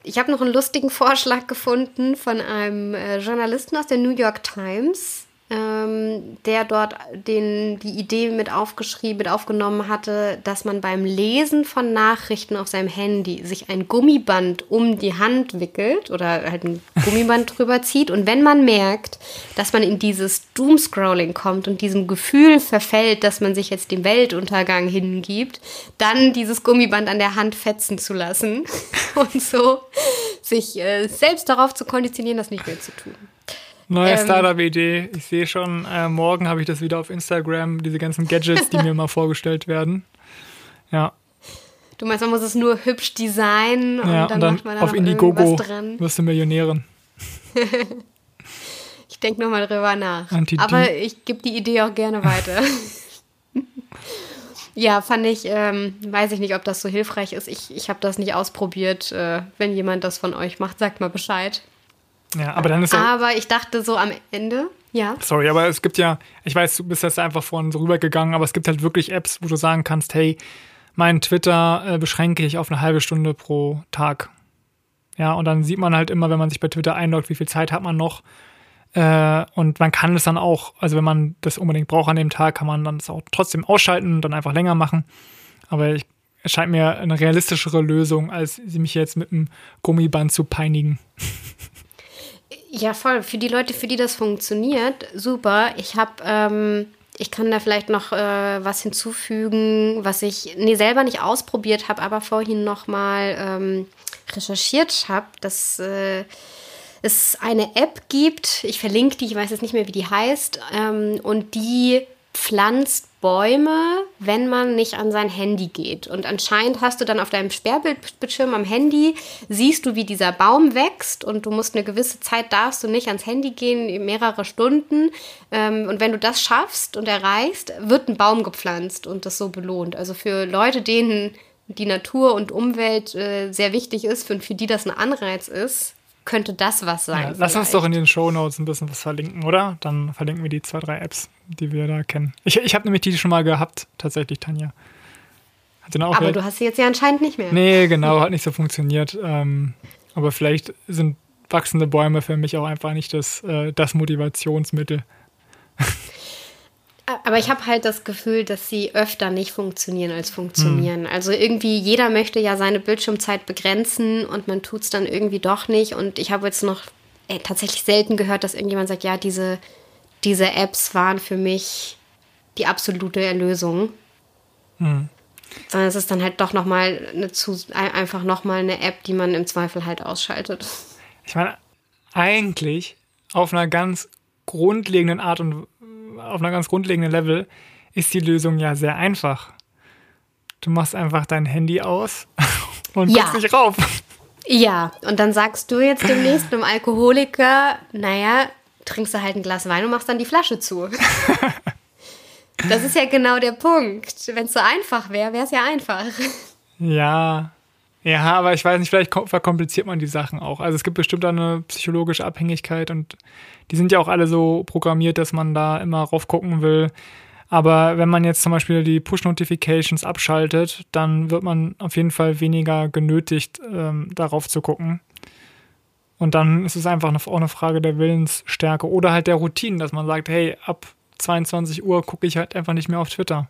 Ich habe noch einen lustigen Vorschlag gefunden von einem äh, Journalisten aus der New York Times, ähm, der dort den, die Idee mit aufgeschrieben, mit aufgenommen hatte, dass man beim Lesen von Nachrichten auf seinem Handy sich ein Gummiband um die Hand wickelt oder halt ein Gummiband drüber zieht. Und wenn man merkt, dass man in dieses Doomscrolling kommt und diesem Gefühl verfällt, dass man sich jetzt dem Weltuntergang hingibt, dann dieses Gummiband an der Hand fetzen zu lassen und so sich äh, selbst darauf zu konditionieren, das nicht mehr zu tun. Neue ähm, Startup-Idee. Ich sehe schon, äh, morgen habe ich das wieder auf Instagram, diese ganzen Gadgets, die mir mal vorgestellt werden. Ja. Du meinst, man muss es nur hübsch designen und, ja, dann, und dann macht man da auf Indiegogo dran. wirst du Millionärin. ich denke nochmal drüber nach. Aber ich gebe die Idee auch gerne weiter. ja, fand ich, ähm, weiß ich nicht, ob das so hilfreich ist. Ich, ich habe das nicht ausprobiert. Äh, wenn jemand das von euch macht, sagt mal Bescheid. Ja, aber dann ist Aber ich dachte so am Ende, ja. Sorry, aber es gibt ja, ich weiß, du bist jetzt einfach vorhin so rübergegangen, aber es gibt halt wirklich Apps, wo du sagen kannst, hey, mein Twitter äh, beschränke ich auf eine halbe Stunde pro Tag. Ja, und dann sieht man halt immer, wenn man sich bei Twitter einloggt, wie viel Zeit hat man noch. Äh, und man kann es dann auch, also wenn man das unbedingt braucht an dem Tag, kann man dann das auch trotzdem ausschalten und dann einfach länger machen. Aber ich, es scheint mir eine realistischere Lösung, als sie mich jetzt mit einem Gummiband zu peinigen. Ja, voll. Für die Leute, für die das funktioniert, super. Ich habe, ähm, ich kann da vielleicht noch äh, was hinzufügen, was ich nee, selber nicht ausprobiert habe, aber vorhin noch mal ähm, recherchiert habe, dass äh, es eine App gibt. Ich verlinke die, ich weiß jetzt nicht mehr, wie die heißt, ähm, und die pflanzt Bäume, wenn man nicht an sein Handy geht. Und anscheinend hast du dann auf deinem Sperrbildschirm am Handy, siehst du, wie dieser Baum wächst und du musst eine gewisse Zeit, darfst du nicht ans Handy gehen, mehrere Stunden. Ähm, und wenn du das schaffst und erreichst, wird ein Baum gepflanzt und das so belohnt. Also für Leute, denen die Natur und Umwelt äh, sehr wichtig ist, für, für die das ein Anreiz ist, könnte das was sein. Ja, lass uns doch in den Show Notes ein bisschen was verlinken, oder? Dann verlinken wir die zwei, drei Apps, die wir da kennen. Ich, ich habe nämlich die schon mal gehabt, tatsächlich, Tanja. aber wieder, du hast sie jetzt ja anscheinend nicht mehr. Nee, genau, hat nicht so funktioniert. Ähm, aber vielleicht sind wachsende Bäume für mich auch einfach nicht das, äh, das Motivationsmittel. Aber ich habe halt das Gefühl, dass sie öfter nicht funktionieren als funktionieren. Mhm. Also irgendwie jeder möchte ja seine Bildschirmzeit begrenzen und man tut es dann irgendwie doch nicht. Und ich habe jetzt noch ey, tatsächlich selten gehört, dass irgendjemand sagt, ja, diese, diese Apps waren für mich die absolute Erlösung. Mhm. Sondern es ist dann halt doch nochmal eine zu, einfach nochmal eine App, die man im Zweifel halt ausschaltet. Ich meine, eigentlich auf einer ganz grundlegenden Art und auf einer ganz grundlegenden Level ist die Lösung ja sehr einfach. Du machst einfach dein Handy aus und ja. guckst nicht rauf. Ja, und dann sagst du jetzt demnächst einem Alkoholiker, naja, trinkst du halt ein Glas Wein und machst dann die Flasche zu. das ist ja genau der Punkt. Wenn es so einfach wäre, wäre es ja einfach. Ja, ja, aber ich weiß nicht, vielleicht verkompliziert man die Sachen auch. Also es gibt bestimmt eine psychologische Abhängigkeit und die sind ja auch alle so programmiert, dass man da immer rauf gucken will. Aber wenn man jetzt zum Beispiel die Push-Notifications abschaltet, dann wird man auf jeden Fall weniger genötigt, ähm, darauf zu gucken. Und dann ist es einfach auch eine Frage der Willensstärke oder halt der Routine, dass man sagt, hey, ab 22 Uhr gucke ich halt einfach nicht mehr auf Twitter.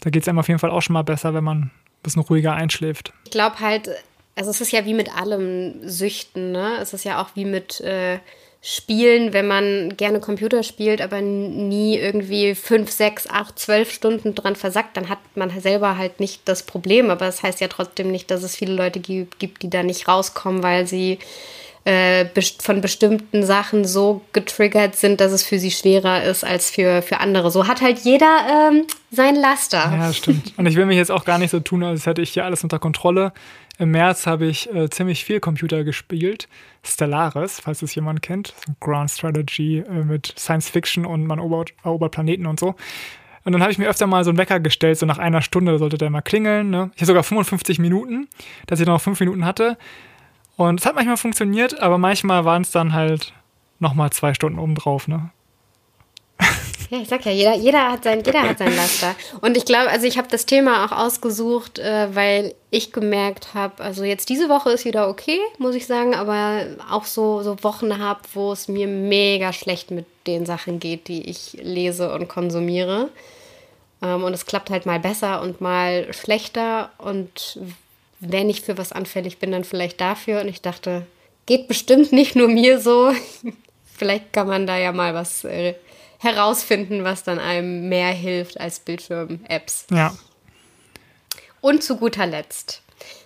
Da geht es einem auf jeden Fall auch schon mal besser, wenn man bisschen ruhiger einschläft. Ich glaube halt, also es ist ja wie mit allem Süchten, ne? Es ist ja auch wie mit äh, Spielen, wenn man gerne Computer spielt, aber nie irgendwie fünf, sechs, acht, zwölf Stunden dran versackt, dann hat man selber halt nicht das Problem. Aber das heißt ja trotzdem nicht, dass es viele Leute gibt, die da nicht rauskommen, weil sie äh, von bestimmten Sachen so getriggert sind, dass es für sie schwerer ist als für, für andere. So hat halt jeder ähm, sein Laster. Ja, stimmt. Und ich will mich jetzt auch gar nicht so tun, als hätte ich hier alles unter Kontrolle. Im März habe ich äh, ziemlich viel Computer gespielt. Stellaris, falls es jemand kennt. Ground Strategy äh, mit Science Fiction und man erobert, erobert Planeten und so. Und dann habe ich mir öfter mal so einen Wecker gestellt, so nach einer Stunde sollte der mal klingeln. Ne? Ich hatte sogar 55 Minuten, dass ich noch fünf Minuten hatte. Und es hat manchmal funktioniert, aber manchmal waren es dann halt nochmal zwei Stunden obendrauf. Ne? Ja, ich sag ja, jeder, jeder, hat, sein, jeder hat sein Laster. Und ich glaube, also ich habe das Thema auch ausgesucht, äh, weil ich gemerkt habe, also jetzt diese Woche ist wieder okay, muss ich sagen, aber auch so, so Wochen habe, wo es mir mega schlecht mit den Sachen geht, die ich lese und konsumiere. Ähm, und es klappt halt mal besser und mal schlechter. Und wenn ich für was anfällig bin, dann vielleicht dafür. Und ich dachte, geht bestimmt nicht nur mir so. vielleicht kann man da ja mal was äh, herausfinden, was dann einem mehr hilft als Bildschirm-Apps. Ja. Und zu guter Letzt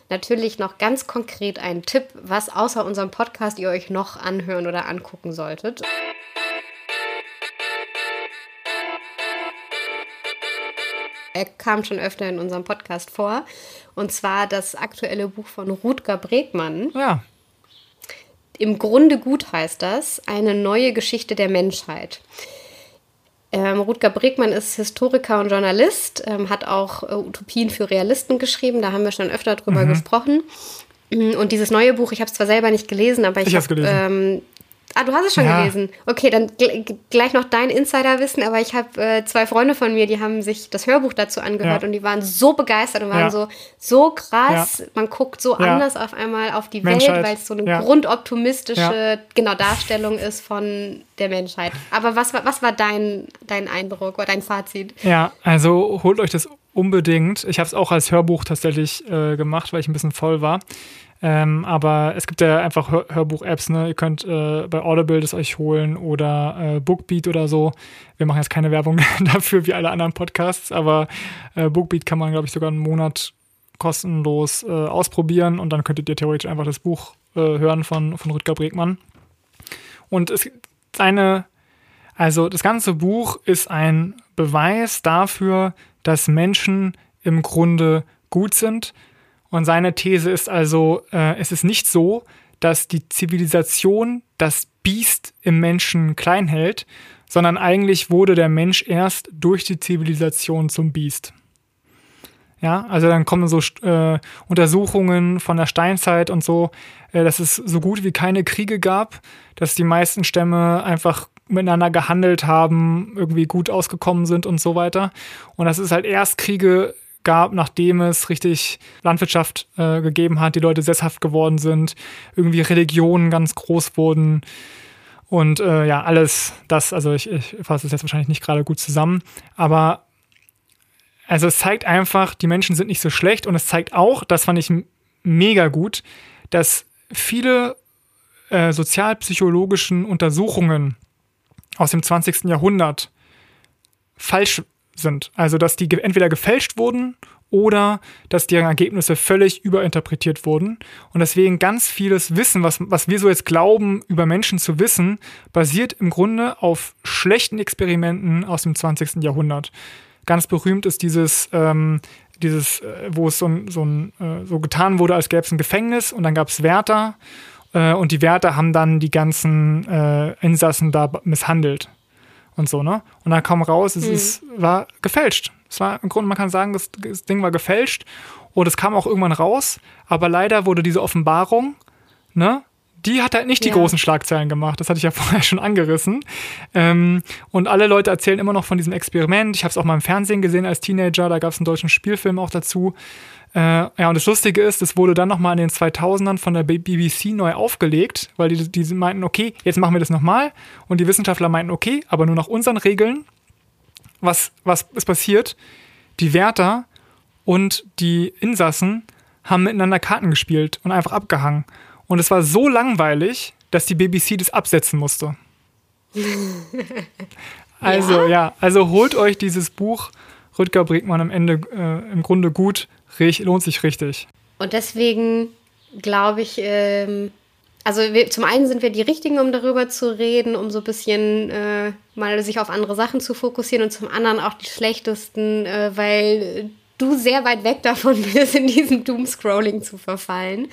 natürlich noch ganz konkret ein Tipp, was außer unserem Podcast ihr euch noch anhören oder angucken solltet. Er kam schon öfter in unserem Podcast vor. Und zwar das aktuelle Buch von Rutger Bregmann. Ja. Im Grunde gut heißt das, eine neue Geschichte der Menschheit. Ähm, Rutger Bregmann ist Historiker und Journalist, ähm, hat auch äh, Utopien für Realisten geschrieben, da haben wir schon öfter drüber mhm. gesprochen. Und dieses neue Buch, ich habe es zwar selber nicht gelesen, aber ich, ich habe ähm, Ah, du hast es schon ja. gelesen. Okay, dann gleich noch dein Insiderwissen, aber ich habe äh, zwei Freunde von mir, die haben sich das Hörbuch dazu angehört ja. und die waren so begeistert und waren ja. so, so krass. Man guckt so anders auf einmal auf die Menschheit. Welt, weil es so eine grundoptimistische genau, Darstellung ist von der Menschheit. Aber was, was war dein, dein Eindruck oder dein Fazit? Ja, also holt euch das unbedingt. Ich habe es auch als Hörbuch tatsächlich äh, gemacht, weil ich ein bisschen voll war. Ähm, aber es gibt ja einfach Hör Hörbuch-Apps, ne? Ihr könnt äh, bei Audible das euch holen oder äh, Bookbeat oder so. Wir machen jetzt keine Werbung dafür wie alle anderen Podcasts, aber äh, Bookbeat kann man, glaube ich, sogar einen Monat kostenlos äh, ausprobieren und dann könntet ihr theoretisch einfach das Buch äh, hören von, von Rüdger Bregmann. Und es eine, also das ganze Buch ist ein Beweis dafür, dass Menschen im Grunde gut sind und seine These ist also, äh, es ist nicht so, dass die Zivilisation das Biest im Menschen klein hält, sondern eigentlich wurde der Mensch erst durch die Zivilisation zum Biest. Ja, also dann kommen so äh, Untersuchungen von der Steinzeit und so, äh, dass es so gut wie keine Kriege gab, dass die meisten Stämme einfach miteinander gehandelt haben, irgendwie gut ausgekommen sind und so weiter. Und dass es halt erst Kriege gab, nachdem es richtig Landwirtschaft äh, gegeben hat, die Leute sesshaft geworden sind, irgendwie Religionen ganz groß wurden. Und äh, ja, alles das, also ich, ich fasse es jetzt wahrscheinlich nicht gerade gut zusammen, aber also es zeigt einfach, die Menschen sind nicht so schlecht und es zeigt auch, das fand ich mega gut, dass viele äh, sozialpsychologischen Untersuchungen aus dem 20. Jahrhundert falsch sind. Also, dass die entweder gefälscht wurden oder dass deren Ergebnisse völlig überinterpretiert wurden. Und deswegen ganz vieles Wissen, was, was wir so jetzt glauben, über Menschen zu wissen, basiert im Grunde auf schlechten Experimenten aus dem 20. Jahrhundert. Ganz berühmt ist dieses, ähm, dieses äh, wo es so, so, äh, so getan wurde, als gäbe es ein Gefängnis und dann gab es Wärter äh, und die Wärter haben dann die ganzen äh, Insassen da misshandelt und so, ne? Und dann kam raus, es mhm. ist, war gefälscht. Es war im Grunde, man kann sagen, das, das Ding war gefälscht und es kam auch irgendwann raus, aber leider wurde diese Offenbarung, ne? Die hat halt nicht die großen Schlagzeilen gemacht. Das hatte ich ja vorher schon angerissen. Ähm, und alle Leute erzählen immer noch von diesem Experiment. Ich habe es auch mal im Fernsehen gesehen als Teenager. Da gab es einen deutschen Spielfilm auch dazu. Äh, ja, und das Lustige ist, es wurde dann nochmal in den 2000ern von der BBC neu aufgelegt, weil die, die meinten, okay, jetzt machen wir das nochmal. Und die Wissenschaftler meinten, okay, aber nur nach unseren Regeln. Was, was ist passiert? Die Wärter und die Insassen haben miteinander Karten gespielt und einfach abgehangen. Und es war so langweilig, dass die BBC das absetzen musste. also, ja? ja, also holt euch dieses Buch Rüdger Bregmann am Ende äh, im Grunde gut lohnt sich richtig. Und deswegen glaube ich, ähm, also wir, zum einen sind wir die Richtigen, um darüber zu reden, um so ein bisschen äh, mal sich auf andere Sachen zu fokussieren und zum anderen auch die schlechtesten, äh, weil du sehr weit weg davon bist, in diesem Doom-Scrolling zu verfallen.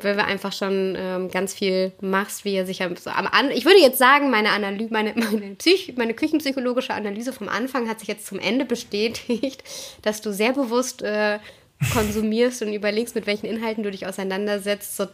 Weil wir einfach schon ähm, ganz viel machst, wie er sich so am an Ich würde jetzt sagen, meine Analyse, meine, meine, Psych meine küchenpsychologische Analyse vom Anfang hat sich jetzt zum Ende bestätigt, dass du sehr bewusst äh, konsumierst und überlegst, mit welchen Inhalten du dich auseinandersetzt, so,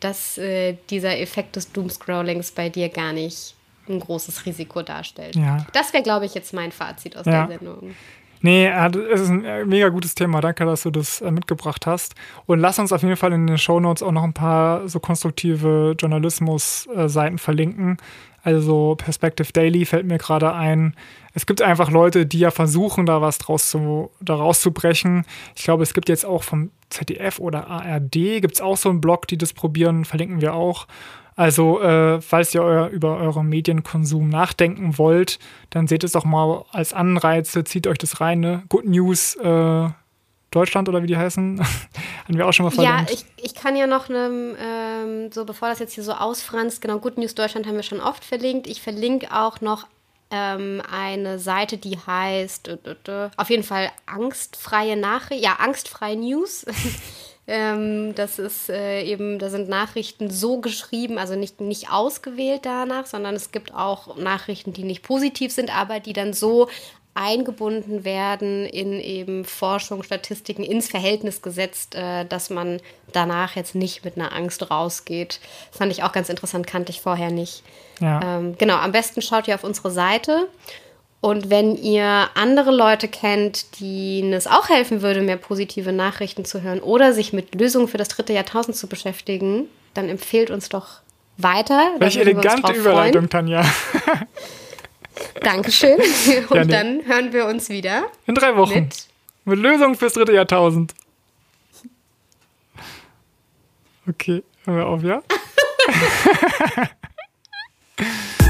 dass äh, dieser Effekt des Doomscrollings bei dir gar nicht ein großes Risiko darstellt. Ja. Das wäre, glaube ich, jetzt mein Fazit aus ja. der Sendung. Nee, es ist ein äh, mega gutes Thema. Danke, dass du das äh, mitgebracht hast. Und lass uns auf jeden Fall in den Show Notes auch noch ein paar so konstruktive Journalismus-Seiten verlinken. Also Perspective Daily fällt mir gerade ein. Es gibt einfach Leute, die ja versuchen, da was draus zu, da rauszubrechen. Ich glaube, es gibt jetzt auch vom ZDF oder ARD gibt es auch so einen Blog, die das probieren, verlinken wir auch. Also, äh, falls ihr euer, über euren Medienkonsum nachdenken wollt, dann seht es doch mal als Anreize, zieht euch das rein. Ne? Good News äh, Deutschland oder wie die heißen, haben wir auch schon mal verlinkt. Ja, ich, ich kann ja noch, ne, ähm, so bevor das jetzt hier so ausfranst, genau, Good News Deutschland haben wir schon oft verlinkt. Ich verlinke auch noch ähm, eine Seite, die heißt, auf jeden Fall angstfreie Nachrichten, ja, angstfreie News. ähm, das ist äh, eben, da sind Nachrichten so geschrieben, also nicht, nicht ausgewählt danach, sondern es gibt auch Nachrichten, die nicht positiv sind, aber die dann so eingebunden werden in eben Forschung, Statistiken ins Verhältnis gesetzt, äh, dass man danach jetzt nicht mit einer Angst rausgeht. Fand ich auch ganz interessant, kannte ich vorher nicht. Ja. Ähm, genau, am besten schaut ihr auf unsere Seite. Und wenn ihr andere Leute kennt, denen es auch helfen würde, mehr positive Nachrichten zu hören oder sich mit Lösungen für das dritte Jahrtausend zu beschäftigen, dann empfehlt uns doch weiter. Welche elegante Überleitung, Tanja. Dankeschön. Und ja, nee. dann hören wir uns wieder. In drei Wochen. Mit, mit Lösungen fürs dritte Jahrtausend. Okay, hören wir auf, ja?